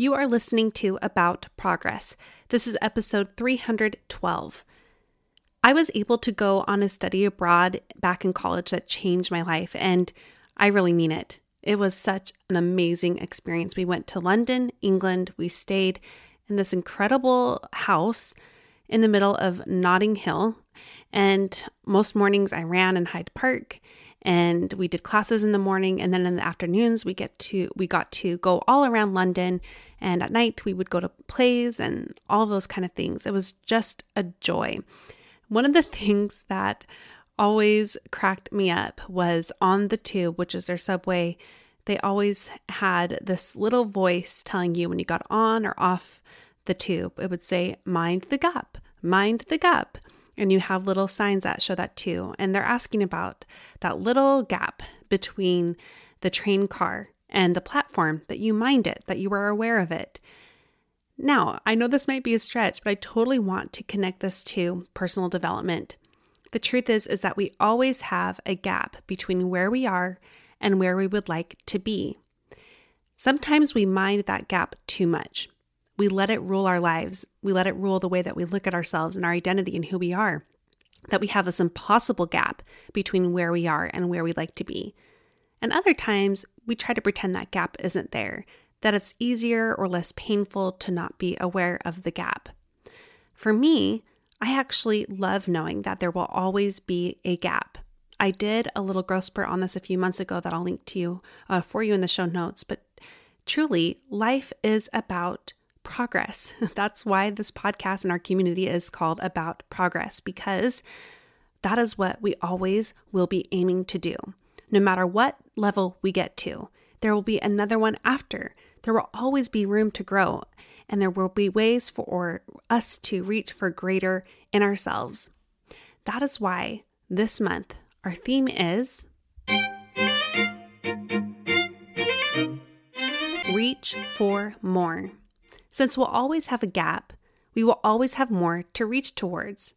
You are listening to About Progress. This is episode 312. I was able to go on a study abroad back in college that changed my life, and I really mean it. It was such an amazing experience. We went to London, England. We stayed in this incredible house in the middle of Notting Hill. And most mornings I ran in Hyde Park and we did classes in the morning and then in the afternoons we get to we got to go all around London and at night we would go to plays and all those kind of things. It was just a joy. One of the things that always cracked me up was on the tube, which is their subway, they always had this little voice telling you when you got on or off the tube. It would say, Mind the gap, mind the gap. And you have little signs that show that too. And they're asking about that little gap between the train car and the platform that you mind it, that you are aware of it. Now, I know this might be a stretch, but I totally want to connect this to personal development. The truth is is that we always have a gap between where we are and where we would like to be. Sometimes we mind that gap too much. We let it rule our lives. We let it rule the way that we look at ourselves and our identity and who we are. That we have this impossible gap between where we are and where we'd like to be. And other times, we try to pretend that gap isn't there, that it's easier or less painful to not be aware of the gap. For me, I actually love knowing that there will always be a gap. I did a little growth spurt on this a few months ago that I'll link to you uh, for you in the show notes, but truly, life is about progress. That's why this podcast and our community is called About Progress, because that is what we always will be aiming to do. No matter what level we get to, there will be another one after. There will always be room to grow, and there will be ways for us to reach for greater in ourselves. That is why this month our theme is Reach for More. Since we'll always have a gap, we will always have more to reach towards.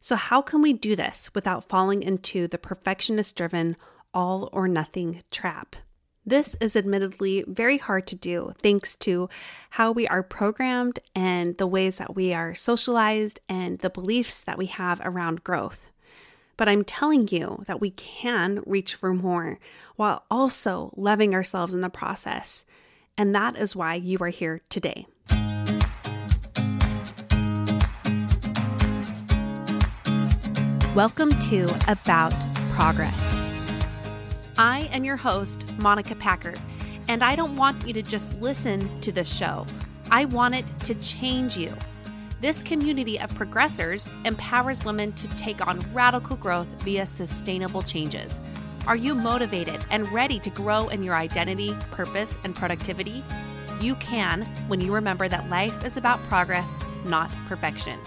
So, how can we do this without falling into the perfectionist driven all or nothing trap? This is admittedly very hard to do thanks to how we are programmed and the ways that we are socialized and the beliefs that we have around growth. But I'm telling you that we can reach for more while also loving ourselves in the process. And that is why you are here today. Welcome to About Progress. I am your host, Monica Packer, and I don't want you to just listen to this show. I want it to change you. This community of progressors empowers women to take on radical growth via sustainable changes. Are you motivated and ready to grow in your identity, purpose, and productivity? You can when you remember that life is about progress, not perfection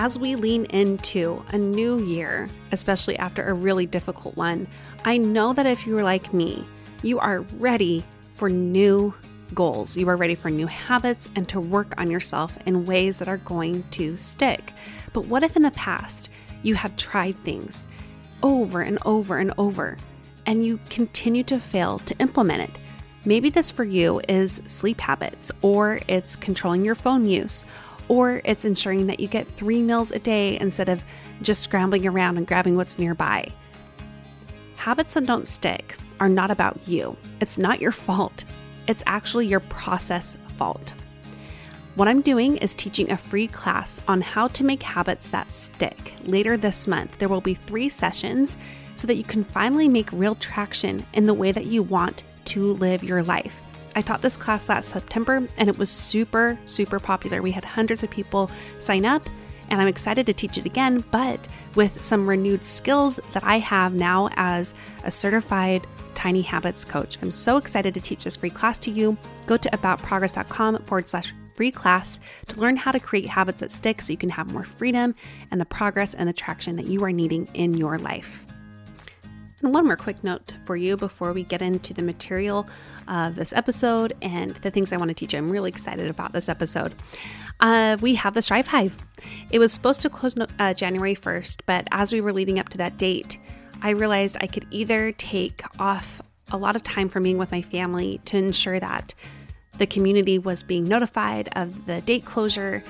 as we lean into a new year, especially after a really difficult one, I know that if you're like me, you are ready for new goals. You are ready for new habits and to work on yourself in ways that are going to stick. But what if in the past you have tried things over and over and over and you continue to fail to implement it? Maybe this for you is sleep habits, or it's controlling your phone use, or it's ensuring that you get three meals a day instead of just scrambling around and grabbing what's nearby. Habits that don't stick are not about you. It's not your fault. It's actually your process fault. What I'm doing is teaching a free class on how to make habits that stick. Later this month, there will be three sessions so that you can finally make real traction in the way that you want to live your life. I taught this class last September and it was super, super popular. We had hundreds of people sign up, and I'm excited to teach it again, but with some renewed skills that I have now as a certified Tiny Habits coach. I'm so excited to teach this free class to you. Go to aboutprogress.com forward slash free class to learn how to create habits that stick so you can have more freedom and the progress and the traction that you are needing in your life. And one more quick note for you before we get into the material of this episode and the things I want to teach. I'm really excited about this episode. Uh, we have the Strive Hive. It was supposed to close uh, January 1st, but as we were leading up to that date, I realized I could either take off a lot of time from being with my family to ensure that the community was being notified of the date closure,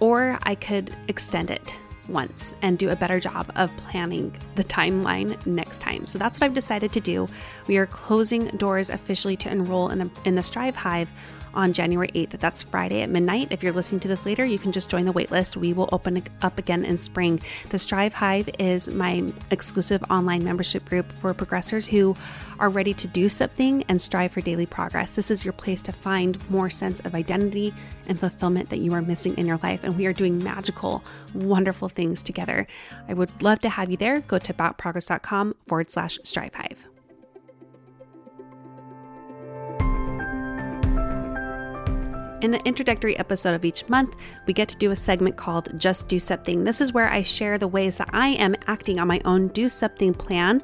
or I could extend it once and do a better job of planning the timeline next time. So that's what I've decided to do. We are closing doors officially to enroll in the in the Strive Hive on January 8th. That's Friday at midnight. If you're listening to this later, you can just join the waitlist. We will open up again in spring. The Strive Hive is my exclusive online membership group for progressors who are ready to do something and strive for daily progress. This is your place to find more sense of identity and fulfillment that you are missing in your life. And we are doing magical, wonderful things together. I would love to have you there. Go to aboutprogress.com forward slash strive hive. In the introductory episode of each month, we get to do a segment called Just Do Something. This is where I share the ways that I am acting on my own Do Something plan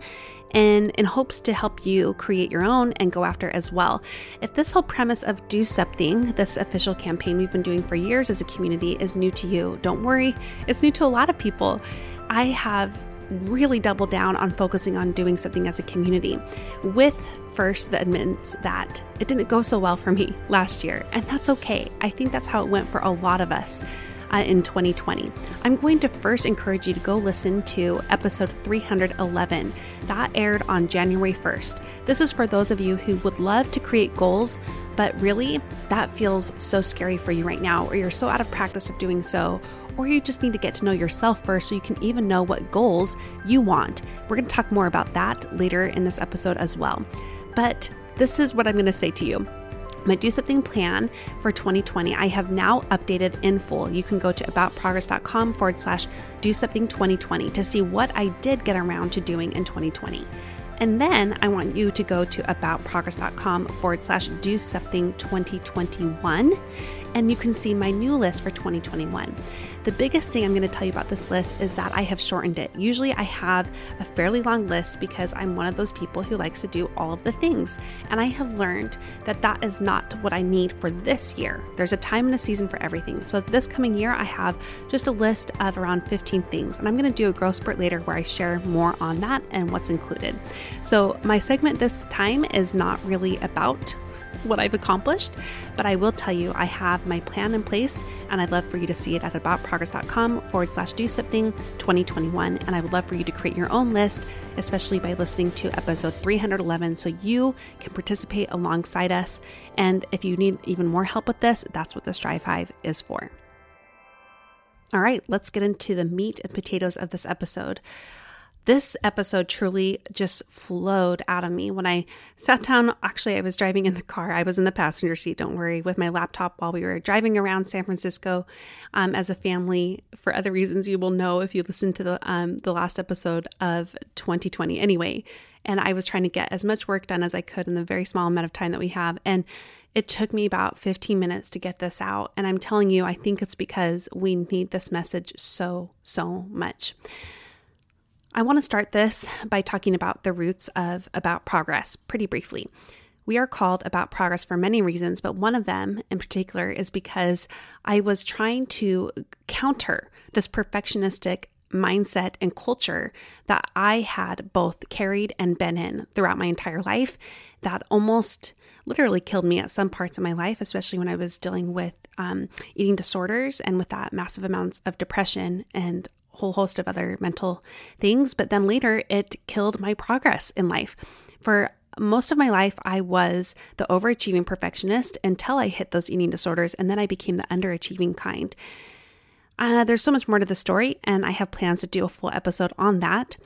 and in hopes to help you create your own and go after as well. If this whole premise of do something, this official campaign we've been doing for years as a community, is new to you, don't worry, it's new to a lot of people. I have really double down on focusing on doing something as a community. With first the admittance that it didn't go so well for me last year and that's okay. I think that's how it went for a lot of us uh, in 2020 i'm going to first encourage you to go listen to episode 311 that aired on january 1st this is for those of you who would love to create goals but really that feels so scary for you right now or you're so out of practice of doing so or you just need to get to know yourself first so you can even know what goals you want. We're going to talk more about that later in this episode as well. But this is what I'm going to say to you. My Do Something plan for 2020, I have now updated in full. You can go to aboutprogress.com forward slash do something 2020 to see what I did get around to doing in 2020. And then I want you to go to aboutprogress.com forward slash do something 2021 and you can see my new list for 2021. The biggest thing I'm going to tell you about this list is that I have shortened it. Usually I have a fairly long list because I'm one of those people who likes to do all of the things. And I have learned that that is not what I need for this year. There's a time and a season for everything. So this coming year, I have just a list of around 15 things. And I'm going to do a growth spurt later where I share more on that and what's included. So my segment this time is not really about what I've accomplished, but I will tell you I have my plan in place and I'd love for you to see it at aboutprogress.com forward slash do something 2021. And I would love for you to create your own list, especially by listening to episode 311 so you can participate alongside us. And if you need even more help with this, that's what the Strive Hive is for. All right, let's get into the meat and potatoes of this episode. This episode truly just flowed out of me when I sat down. Actually, I was driving in the car. I was in the passenger seat, don't worry, with my laptop while we were driving around San Francisco um, as a family. For other reasons, you will know if you listen to the um, the last episode of 2020. Anyway, and I was trying to get as much work done as I could in the very small amount of time that we have, and it took me about 15 minutes to get this out. And I'm telling you, I think it's because we need this message so, so much. I want to start this by talking about the roots of About Progress pretty briefly. We are called About Progress for many reasons, but one of them in particular is because I was trying to counter this perfectionistic mindset and culture that I had both carried and been in throughout my entire life that almost literally killed me at some parts of my life, especially when I was dealing with um, eating disorders and with that massive amounts of depression and whole host of other mental things. But then later, it killed my progress in life. For most of my life, I was the overachieving perfectionist until I hit those eating disorders, and then I became the underachieving kind. Uh, there's so much more to the story, and I have plans to do a full episode on that.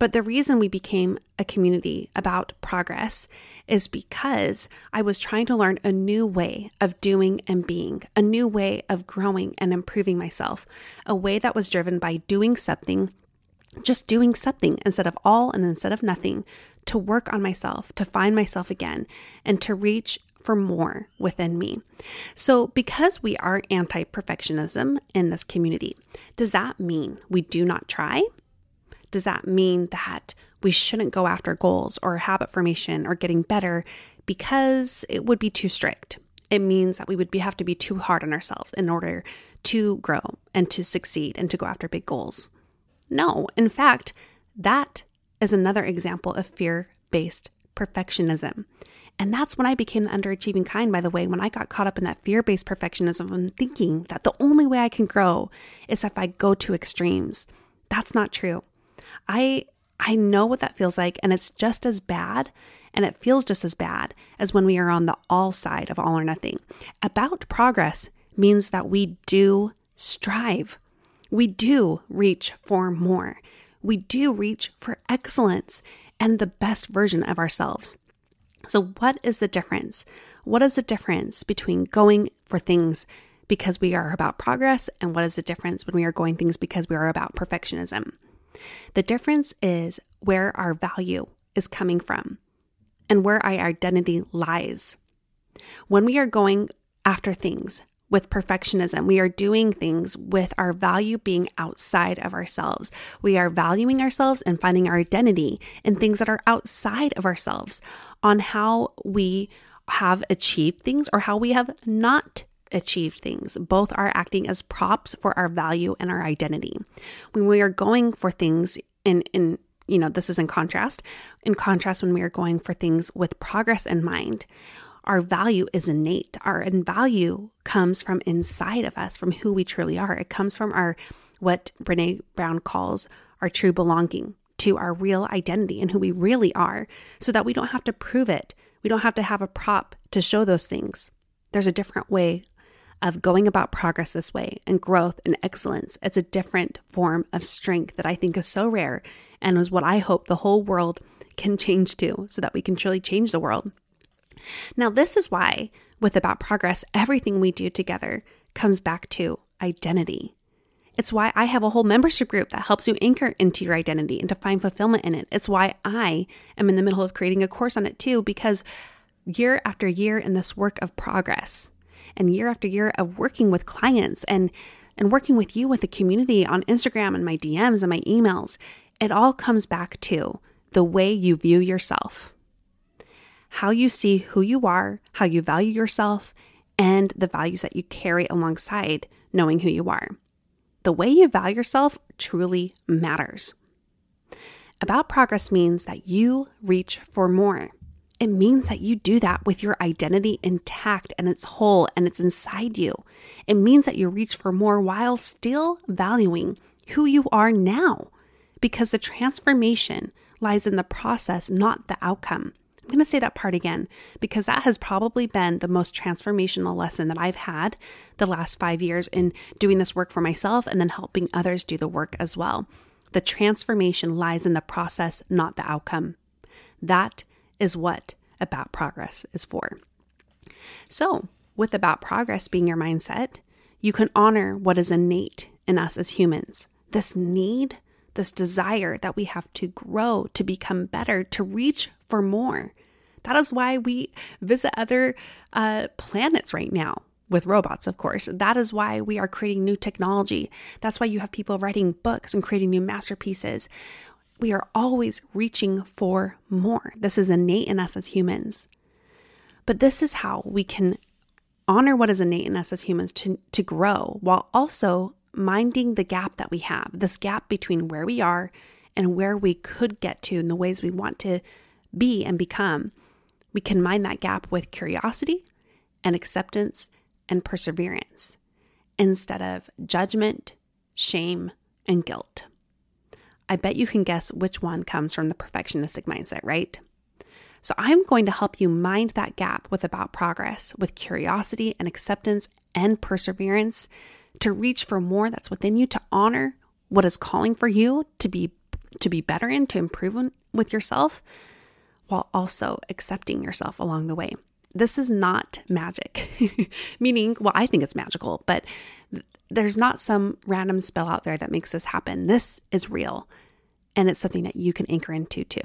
But the reason we became a community about progress is because I was trying to learn a new way of doing and being, a new way of growing and improving myself, a way that was driven by doing something, just doing something instead of all and instead of nothing, to work on myself, to find myself again, and to reach for more within me. So, because we are anti perfectionism in this community, does that mean we do not try? Does that mean that we shouldn't go after goals or habit formation or getting better because it would be too strict? It means that we would be, have to be too hard on ourselves in order to grow and to succeed and to go after big goals. No, in fact, that is another example of fear based perfectionism. And that's when I became the underachieving kind, by the way, when I got caught up in that fear based perfectionism and thinking that the only way I can grow is if I go to extremes. That's not true. I I know what that feels like and it's just as bad and it feels just as bad as when we are on the all side of all or nothing. About progress means that we do strive. We do reach for more. We do reach for excellence and the best version of ourselves. So, what is the difference? What is the difference between going for things because we are about progress and what is the difference when we are going things because we are about perfectionism? The difference is where our value is coming from and where our identity lies. When we are going after things with perfectionism, we are doing things with our value being outside of ourselves. We are valuing ourselves and finding our identity in things that are outside of ourselves on how we have achieved things or how we have not achieve things. Both are acting as props for our value and our identity. When we are going for things in in you know, this is in contrast. In contrast, when we are going for things with progress in mind, our value is innate. Our value comes from inside of us, from who we truly are. It comes from our what Brene Brown calls our true belonging to our real identity and who we really are, so that we don't have to prove it. We don't have to have a prop to show those things. There's a different way of going about progress this way and growth and excellence. It's a different form of strength that I think is so rare and is what I hope the whole world can change to so that we can truly change the world. Now, this is why, with About Progress, everything we do together comes back to identity. It's why I have a whole membership group that helps you anchor into your identity and to find fulfillment in it. It's why I am in the middle of creating a course on it too, because year after year in this work of progress, and year after year of working with clients and and working with you with the community on Instagram and my DMs and my emails, it all comes back to the way you view yourself. How you see who you are, how you value yourself, and the values that you carry alongside knowing who you are. The way you value yourself truly matters. About progress means that you reach for more. It means that you do that with your identity intact and it's whole and it's inside you. It means that you reach for more while still valuing who you are now because the transformation lies in the process, not the outcome. I'm going to say that part again because that has probably been the most transformational lesson that I've had the last five years in doing this work for myself and then helping others do the work as well. The transformation lies in the process, not the outcome. That is what About Progress is for. So, with About Progress being your mindset, you can honor what is innate in us as humans this need, this desire that we have to grow, to become better, to reach for more. That is why we visit other uh, planets right now with robots, of course. That is why we are creating new technology. That's why you have people writing books and creating new masterpieces. We are always reaching for more. This is innate in us as humans. But this is how we can honor what is innate in us as humans to, to grow while also minding the gap that we have, this gap between where we are and where we could get to in the ways we want to be and become. We can mind that gap with curiosity and acceptance and perseverance instead of judgment, shame, and guilt. I bet you can guess which one comes from the perfectionistic mindset, right? So I'm going to help you mind that gap with about progress, with curiosity and acceptance and perseverance to reach for more that's within you, to honor what is calling for you to be to be better in, to improve with yourself, while also accepting yourself along the way. This is not magic, meaning, well, I think it's magical, but there's not some random spell out there that makes this happen. This is real, and it's something that you can anchor into too.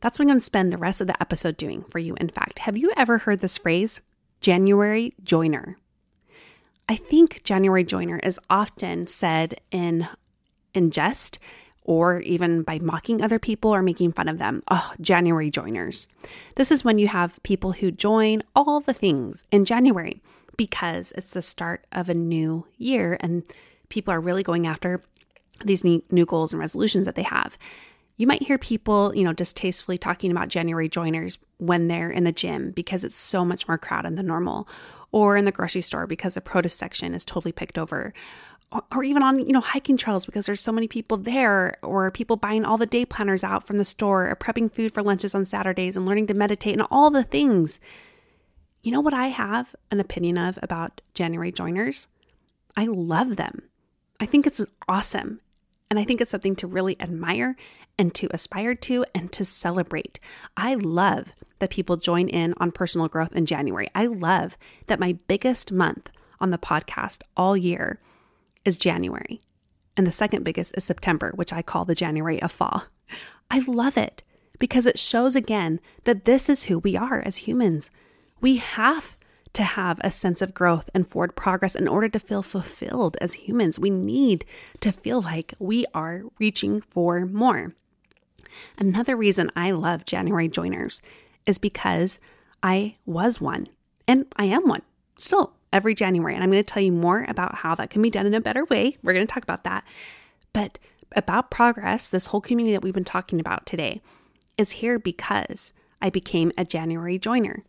That's what I'm going to spend the rest of the episode doing for you. In fact, have you ever heard this phrase, January joiner? I think January joiner is often said in in jest or even by mocking other people or making fun of them. Oh, January joiners. This is when you have people who join all the things in January because it's the start of a new year and people are really going after these new goals and resolutions that they have. You might hear people, you know, distastefully talking about January joiners when they're in the gym because it's so much more crowded than normal, or in the grocery store because the produce section is totally picked over, or, or even on, you know, hiking trails because there's so many people there, or people buying all the day planners out from the store, or prepping food for lunches on Saturdays and learning to meditate and all the things. You know what I have an opinion of about January joiners? I love them. I think it's awesome. And I think it's something to really admire and to aspire to and to celebrate. I love that people join in on personal growth in January. I love that my biggest month on the podcast all year is January. And the second biggest is September, which I call the January of fall. I love it because it shows again that this is who we are as humans. We have to have a sense of growth and forward progress in order to feel fulfilled as humans. We need to feel like we are reaching for more. Another reason I love January joiners is because I was one and I am one still every January. And I'm going to tell you more about how that can be done in a better way. We're going to talk about that. But about progress, this whole community that we've been talking about today is here because I became a January joiner.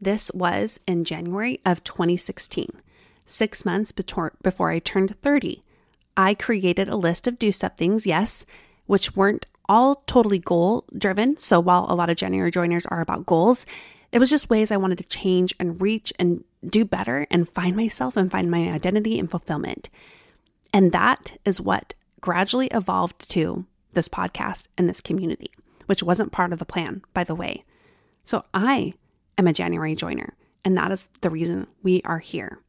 This was in January of 2016, six months before I turned 30. I created a list of do somethings, yes, which weren't all totally goal driven. So while a lot of January joiners are about goals, it was just ways I wanted to change and reach and do better and find myself and find my identity and fulfillment. And that is what gradually evolved to this podcast and this community, which wasn't part of the plan, by the way. So I am a January joiner, and that is the reason we are here.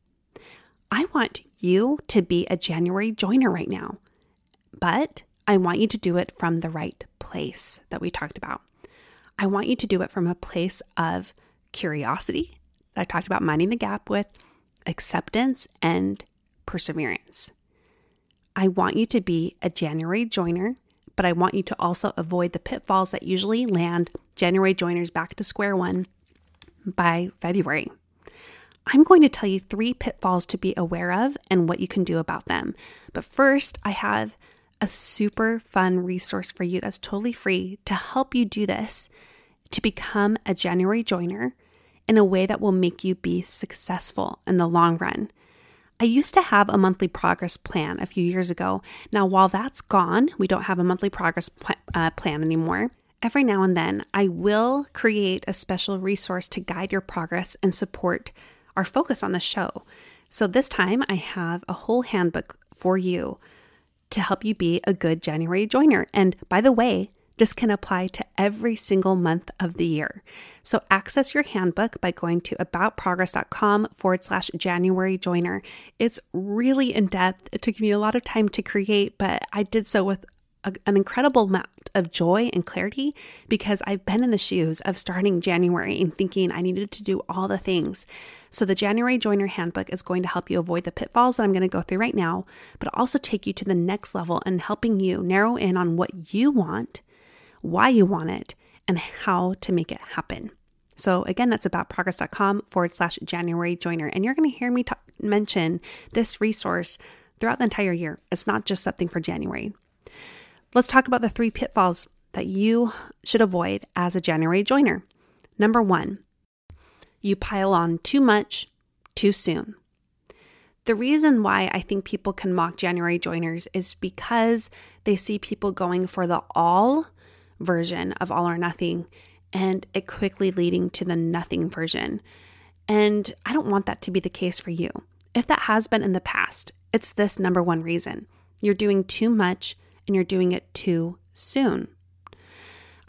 I want you to be a January joiner right now, but I want you to do it from the right place that we talked about. I want you to do it from a place of curiosity that I talked about minding the gap with, acceptance and perseverance. I want you to be a January joiner, but I want you to also avoid the pitfalls that usually land January joiners back to square one by February. I'm going to tell you three pitfalls to be aware of and what you can do about them. But first, I have a super fun resource for you that's totally free to help you do this to become a January joiner in a way that will make you be successful in the long run. I used to have a monthly progress plan a few years ago. Now, while that's gone, we don't have a monthly progress pl- uh, plan anymore. Every now and then, I will create a special resource to guide your progress and support our focus on the show. So, this time, I have a whole handbook for you to help you be a good January joiner. And by the way, this can apply to every single month of the year. So access your handbook by going to aboutprogress.com forward slash January joiner. It's really in depth. It took me a lot of time to create, but I did so with a, an incredible amount of joy and clarity because I've been in the shoes of starting January and thinking I needed to do all the things. So, the January Joiner Handbook is going to help you avoid the pitfalls that I'm going to go through right now, but also take you to the next level and helping you narrow in on what you want why you want it, and how to make it happen. So, again, that's about progress.com forward slash January joiner. And you're going to hear me mention this resource throughout the entire year. It's not just something for January. Let's talk about the three pitfalls that you should avoid as a January joiner. Number one, you pile on too much too soon. The reason why I think people can mock January joiners is because they see people going for the all version of all or nothing and it quickly leading to the nothing version. And I don't want that to be the case for you. If that has been in the past, it's this number one reason you're doing too much and you're doing it too soon.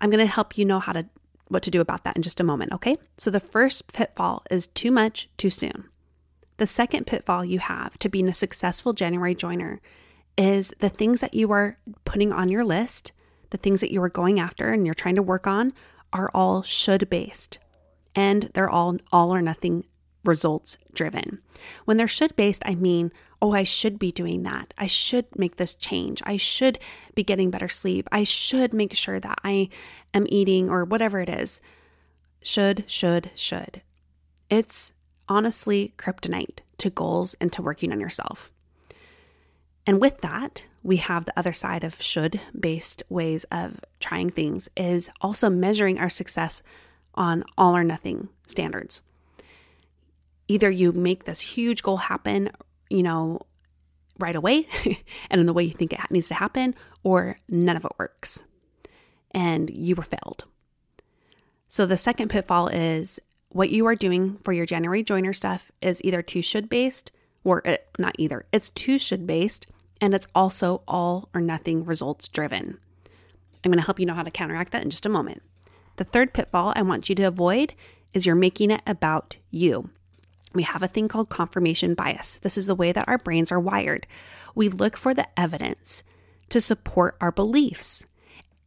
I'm going to help you know how to what to do about that in just a moment, okay? So the first pitfall is too much too soon. The second pitfall you have to being a successful January joiner is the things that you are putting on your list the things that you are going after and you're trying to work on are all should based and they're all all or nothing results driven. When they're should based, I mean, oh, I should be doing that. I should make this change. I should be getting better sleep. I should make sure that I am eating or whatever it is. Should, should, should. It's honestly kryptonite to goals and to working on yourself. And with that, we have the other side of should based ways of trying things is also measuring our success on all or nothing standards. Either you make this huge goal happen, you know, right away and in the way you think it needs to happen, or none of it works and you were failed. So the second pitfall is what you are doing for your January joiner stuff is either too should based or it, uh, not either, it's too should based and it's also all or nothing results driven. I'm going to help you know how to counteract that in just a moment. The third pitfall I want you to avoid is you're making it about you. We have a thing called confirmation bias. This is the way that our brains are wired. We look for the evidence to support our beliefs.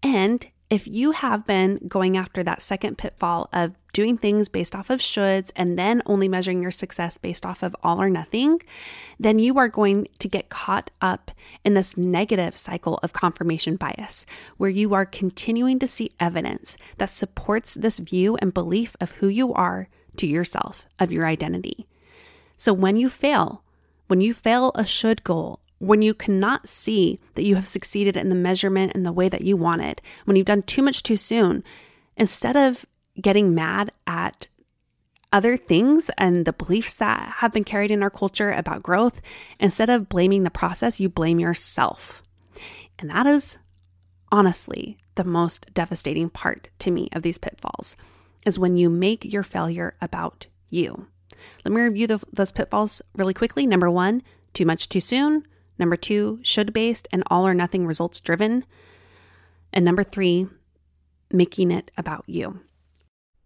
And if you have been going after that second pitfall of doing things based off of shoulds and then only measuring your success based off of all or nothing, then you are going to get caught up in this negative cycle of confirmation bias where you are continuing to see evidence that supports this view and belief of who you are to yourself, of your identity. So when you fail, when you fail a should goal when you cannot see that you have succeeded in the measurement and the way that you want it, when you've done too much too soon, instead of getting mad at other things and the beliefs that have been carried in our culture about growth, instead of blaming the process, you blame yourself. And that is honestly the most devastating part to me of these pitfalls is when you make your failure about you. Let me review the, those pitfalls really quickly. Number one, too much too soon. Number two, should based and all or nothing results driven. And number three, making it about you.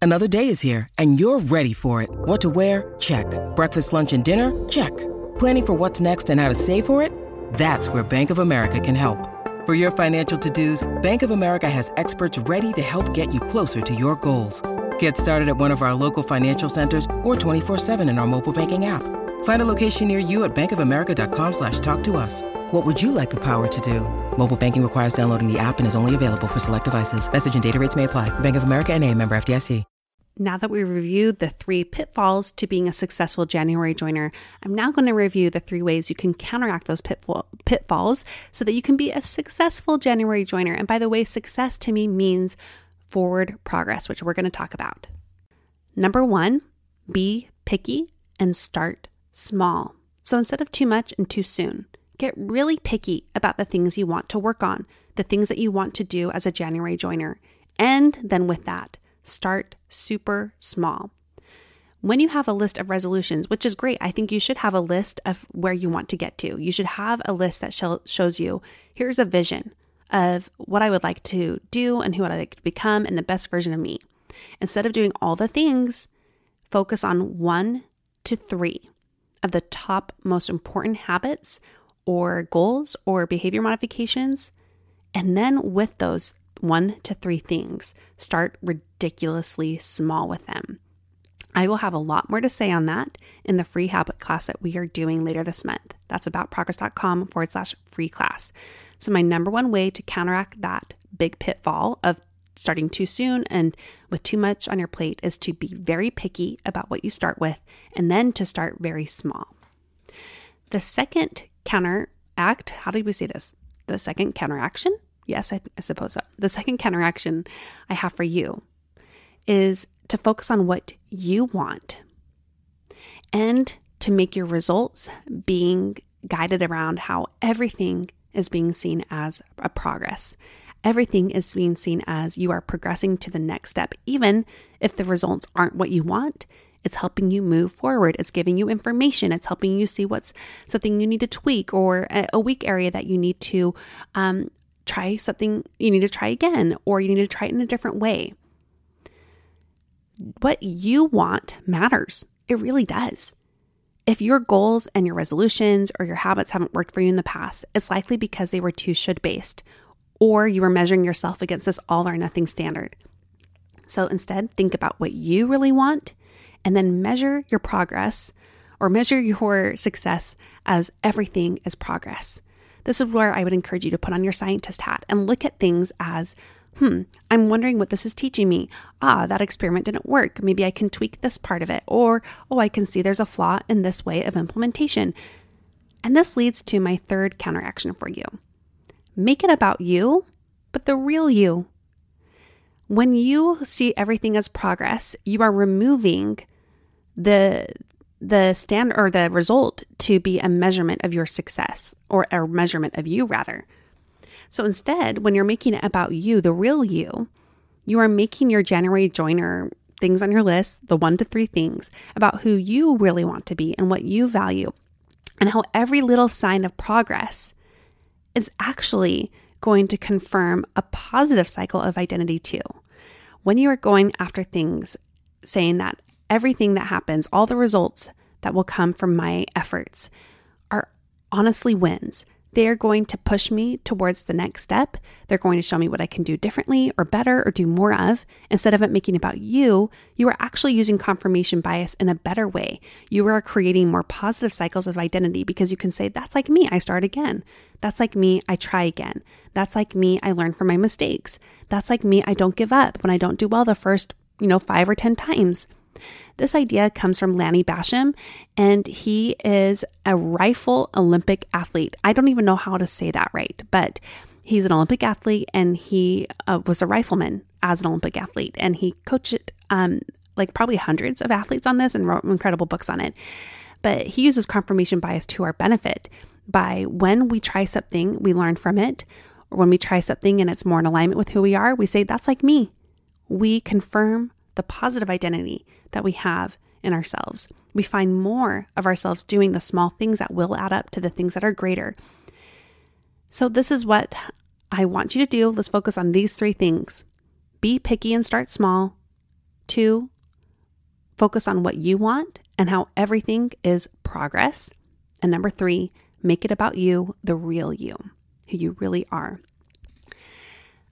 Another day is here and you're ready for it. What to wear? Check. Breakfast, lunch, and dinner? Check. Planning for what's next and how to save for it? That's where Bank of America can help. For your financial to dos, Bank of America has experts ready to help get you closer to your goals. Get started at one of our local financial centers or 24 7 in our mobile banking app. Find a location near you at bankofamerica.com slash talk to us. What would you like the power to do? Mobile banking requires downloading the app and is only available for select devices. Message and data rates may apply. Bank of America and a member FDIC. Now that we reviewed the three pitfalls to being a successful January joiner, I'm now going to review the three ways you can counteract those pitfall, pitfalls so that you can be a successful January joiner. And by the way, success to me means forward progress, which we're going to talk about. Number one, be picky and start small. So instead of too much and too soon, get really picky about the things you want to work on, the things that you want to do as a January joiner. And then with that, start super small. When you have a list of resolutions, which is great, I think you should have a list of where you want to get to. You should have a list that shows you here's a vision of what I would like to do and who I'd like to become and the best version of me. Instead of doing all the things, focus on one to three of the top most important habits or goals or behavior modifications. And then with those one to three things, start ridiculously small with them. I will have a lot more to say on that in the free habit class that we are doing later this month. That's aboutprogress.com forward slash free class. So, my number one way to counteract that big pitfall of starting too soon and with too much on your plate is to be very picky about what you start with and then to start very small. The second counteract, how did we say this? The second counteraction? Yes, I, I suppose so. The second counteraction I have for you is to focus on what you want and to make your results being guided around how everything is being seen as a progress. Everything is being seen as you are progressing to the next step, even if the results aren't what you want. It's helping you move forward. It's giving you information. It's helping you see what's something you need to tweak or a weak area that you need to um, try something you need to try again, or you need to try it in a different way. What you want matters. It really does. If your goals and your resolutions or your habits haven't worked for you in the past, it's likely because they were too should based, or you were measuring yourself against this all or nothing standard. So instead, think about what you really want and then measure your progress or measure your success as everything is progress. This is where I would encourage you to put on your scientist hat and look at things as hmm, I'm wondering what this is teaching me. Ah, that experiment didn't work. Maybe I can tweak this part of it. Or, oh, I can see there's a flaw in this way of implementation. And this leads to my third counteraction for you make it about you, but the real you. When you see everything as progress, you are removing the the stand or the result to be a measurement of your success or a measurement of you rather. So instead, when you're making it about you, the real you, you are making your January joiner things on your list, the one to three things about who you really want to be and what you value, and how every little sign of progress is actually going to confirm a positive cycle of identity too. When you are going after things saying that everything that happens, all the results that will come from my efforts are honestly wins. They are going to push me towards the next step. They're going to show me what I can do differently or better or do more of. Instead of it making about you, you are actually using confirmation bias in a better way. You are creating more positive cycles of identity because you can say, That's like me, I start again. That's like me, I try again. That's like me, I learn from my mistakes. That's like me, I don't give up when I don't do well the first, you know, five or 10 times. This idea comes from Lanny Bassham, and he is a rifle Olympic athlete. I don't even know how to say that right, but he's an Olympic athlete and he uh, was a rifleman as an Olympic athlete, and he coached um, like probably hundreds of athletes on this and wrote incredible books on it. But he uses confirmation bias to our benefit by when we try something, we learn from it, or when we try something and it's more in alignment with who we are, we say, That's like me. We confirm the positive identity that we have in ourselves. We find more of ourselves doing the small things that will add up to the things that are greater. So, this is what I want you to do. Let's focus on these three things be picky and start small. Two, focus on what you want and how everything is progress. And number three, make it about you, the real you, who you really are.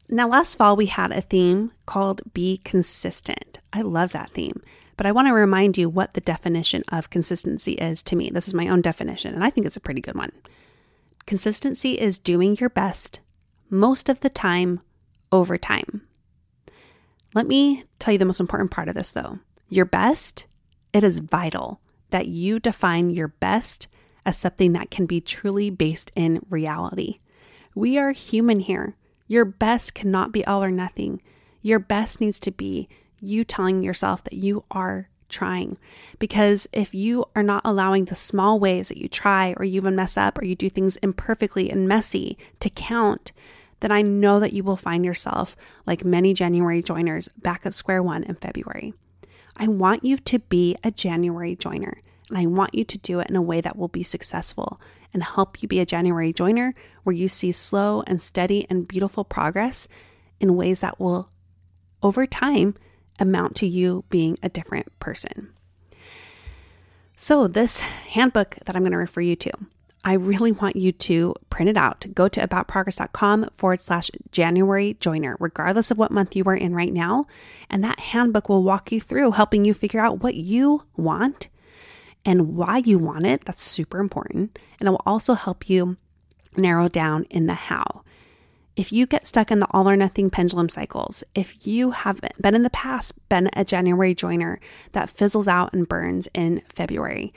Now, last fall we had a theme called Be Consistent. I love that theme But I want to remind you what the definition of consistency is to me. This is my own definition, and I think it's a pretty good one. Consistency is doing your best most of the time over time. Let me tell you the most important part of this though. Your best, it is vital that you define your best as something that can be truly based in reality. We are human here. Your best cannot be all or nothing. Your best needs to be you telling yourself that you are trying. Because if you are not allowing the small ways that you try or you even mess up or you do things imperfectly and messy to count, then I know that you will find yourself, like many January joiners, back at square one in February. I want you to be a January joiner, and I want you to do it in a way that will be successful and help you be a January joiner where you see slow and steady and beautiful progress in ways that will, over time, amount to you being a different person. So, this handbook that I'm going to refer you to, I really want you to print it out. Go to aboutprogress.com forward slash January joiner, regardless of what month you are in right now. And that handbook will walk you through helping you figure out what you want and why you want it. That's super important. And it will also help you narrow down in the how. If you get stuck in the all or nothing pendulum cycles, if you have been in the past been a January joiner that fizzles out and burns in February,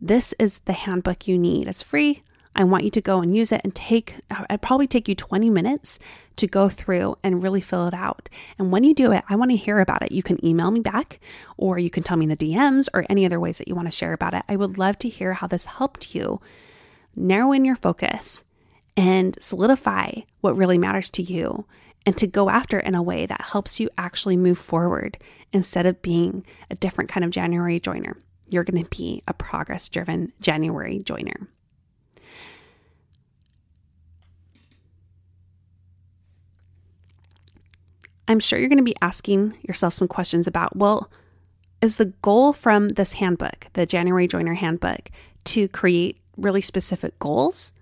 this is the handbook you need. It's free. I want you to go and use it and take, it'd probably take you 20 minutes to go through and really fill it out. And when you do it, I want to hear about it. You can email me back or you can tell me in the DMs or any other ways that you want to share about it. I would love to hear how this helped you narrow in your focus and solidify what really matters to you and to go after in a way that helps you actually move forward instead of being a different kind of January joiner you're going to be a progress driven January joiner. I'm sure you're going to be asking yourself some questions about well, is the goal from this handbook, the January Joiner Handbook, to create really specific goals?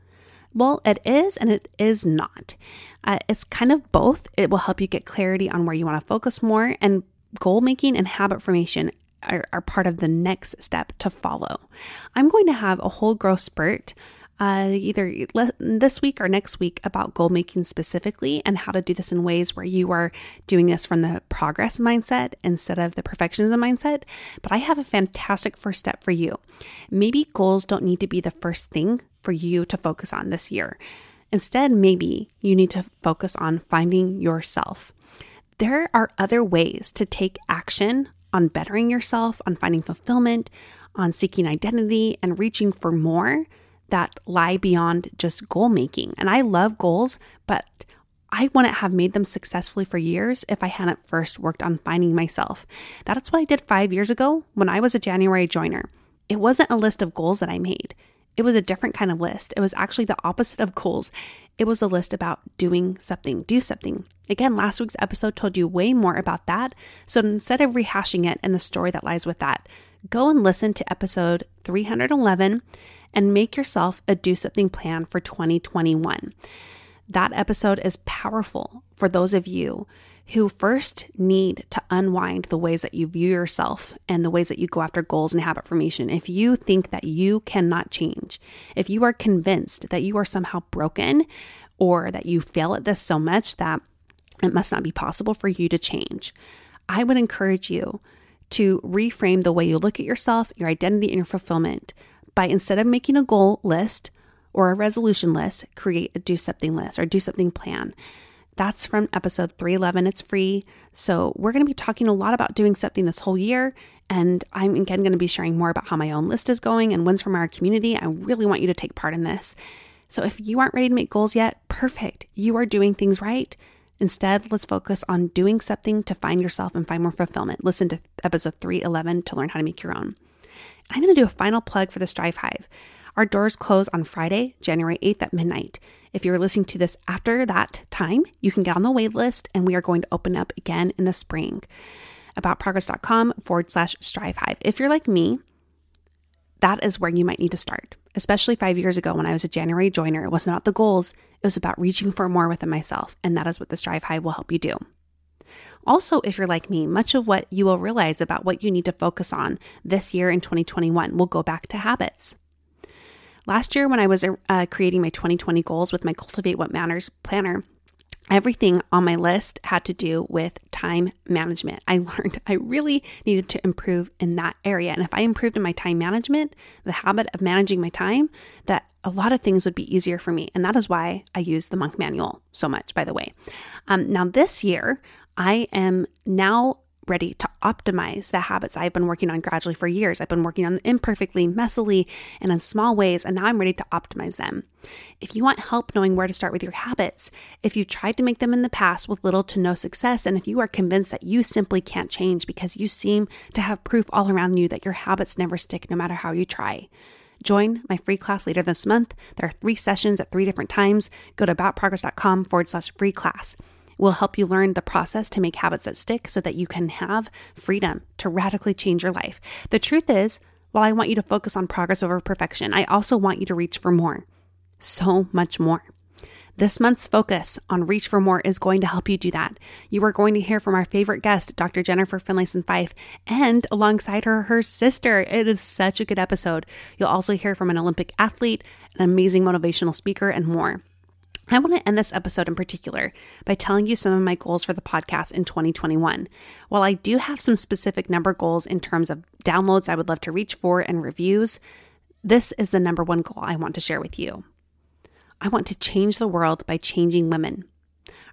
Well, it is and it is not. Uh, it's kind of both. It will help you get clarity on where you want to focus more, and goal making and habit formation are, are part of the next step to follow. I'm going to have a whole growth spurt uh, either le- this week or next week about goal making specifically and how to do this in ways where you are doing this from the progress mindset instead of the perfectionism mindset. But I have a fantastic first step for you. Maybe goals don't need to be the first thing for you to focus on this year. Instead, maybe you need to focus on finding yourself. There are other ways to take action on bettering yourself, on finding fulfillment, on seeking identity and reaching for more that lie beyond just goal making. And I love goals, but I wouldn't have made them successfully for years if I hadn't first worked on finding myself. That's what I did five years ago when I was a January joiner. It wasn't a list of goals that I made. It was a different kind of list. It was actually the opposite of goals. It was a list about doing something, do something. Again, last week's episode told you way more about that. So instead of rehashing it and the story that lies with that, go and listen to episode 311 and make yourself a do something plan for 2021. That episode is powerful for those of you who first need to unwind the ways that you view yourself and the ways that you go after goals and habit formation. If you think that you cannot change, if you are convinced that you are somehow broken or that you fail at this so much that it must not be possible for you to change, I would encourage you to reframe the way you look at yourself, your identity, and your fulfillment by instead of making a goal list or a resolution list, create a do something list or do something plan. That's from episode 311. It's free. So, we're going to be talking a lot about doing something this whole year. And I'm again going to be sharing more about how my own list is going and ones from our community. I really want you to take part in this. So, if you aren't ready to make goals yet, perfect. You are doing things right. Instead, let's focus on doing something to find yourself and find more fulfillment. Listen to episode 311 to learn how to make your own. I'm going to do a final plug for the Strive Hive. Our doors close on Friday, January 8th at midnight. If you're listening to this after that time, you can get on the wait list and we are going to open up again in the spring. Aboutprogress.com forward slash strive hive. If you're like me, that is where you might need to start. Especially five years ago when I was a January joiner, it wasn't about the goals, it was about reaching for more within myself. And that is what the Strive Hive will help you do. Also, if you're like me, much of what you will realize about what you need to focus on this year in 2021 will go back to habits. Last year, when I was uh, creating my 2020 goals with my Cultivate What Matters planner, everything on my list had to do with time management. I learned I really needed to improve in that area. And if I improved in my time management, the habit of managing my time, that a lot of things would be easier for me. And that is why I use the Monk Manual so much, by the way. Um, now, this year, I am now ready to optimize the habits I've been working on gradually for years. I've been working on them imperfectly, messily, and in small ways, and now I'm ready to optimize them. If you want help knowing where to start with your habits, if you tried to make them in the past with little to no success, and if you are convinced that you simply can't change because you seem to have proof all around you that your habits never stick no matter how you try, Join my free class later this month. There are three sessions at three different times. Go to aboutprogress.com forward slash free class will help you learn the process to make habits that stick so that you can have freedom to radically change your life. The truth is, while I want you to focus on progress over perfection, I also want you to reach for more. So much more. This month's focus on Reach for More is going to help you do that. You are going to hear from our favorite guest, Dr. Jennifer Finlayson Fife, and alongside her, her sister. It is such a good episode. You'll also hear from an Olympic athlete, an amazing motivational speaker, and more. I want to end this episode in particular by telling you some of my goals for the podcast in 2021. While I do have some specific number goals in terms of downloads I would love to reach for and reviews, this is the number one goal I want to share with you. I want to change the world by changing women.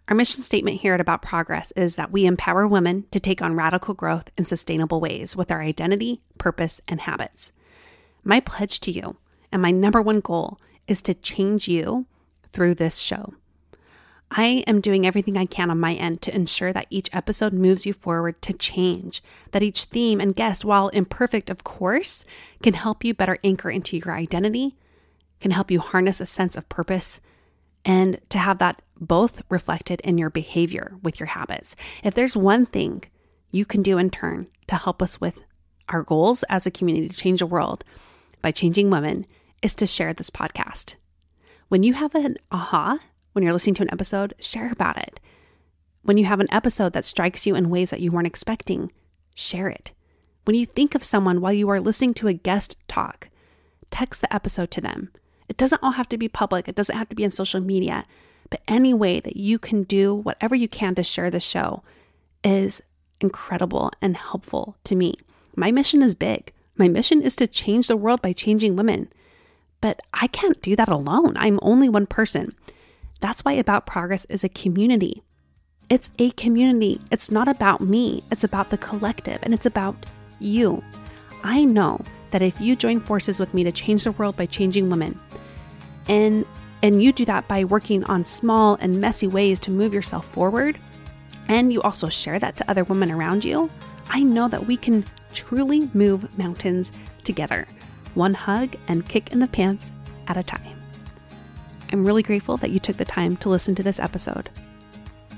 Our mission statement here at About Progress is that we empower women to take on radical growth in sustainable ways with our identity, purpose, and habits. My pledge to you and my number one goal is to change you through this show. I am doing everything I can on my end to ensure that each episode moves you forward to change, that each theme and guest, while imperfect, of course, can help you better anchor into your identity, can help you harness a sense of purpose, and to have that both reflected in your behavior with your habits. If there's one thing you can do in turn to help us with our goals as a community to change the world by changing women, is to share this podcast. When you have an aha when you're listening to an episode, share about it. When you have an episode that strikes you in ways that you weren't expecting, share it. When you think of someone while you are listening to a guest talk, text the episode to them. It doesn't all have to be public, it doesn't have to be on social media, but any way that you can do whatever you can to share the show is incredible and helpful to me. My mission is big. My mission is to change the world by changing women. But I can't do that alone. I'm only one person. That's why About Progress is a community. It's a community. It's not about me, it's about the collective, and it's about you. I know that if you join forces with me to change the world by changing women, and and you do that by working on small and messy ways to move yourself forward, and you also share that to other women around you, I know that we can truly move mountains together one hug and kick in the pants at a time. I'm really grateful that you took the time to listen to this episode.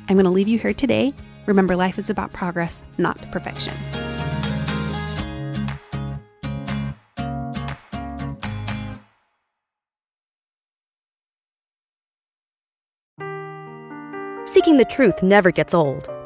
I'm going to leave you here today. Remember, life is about progress, not perfection. Seeking the truth never gets old.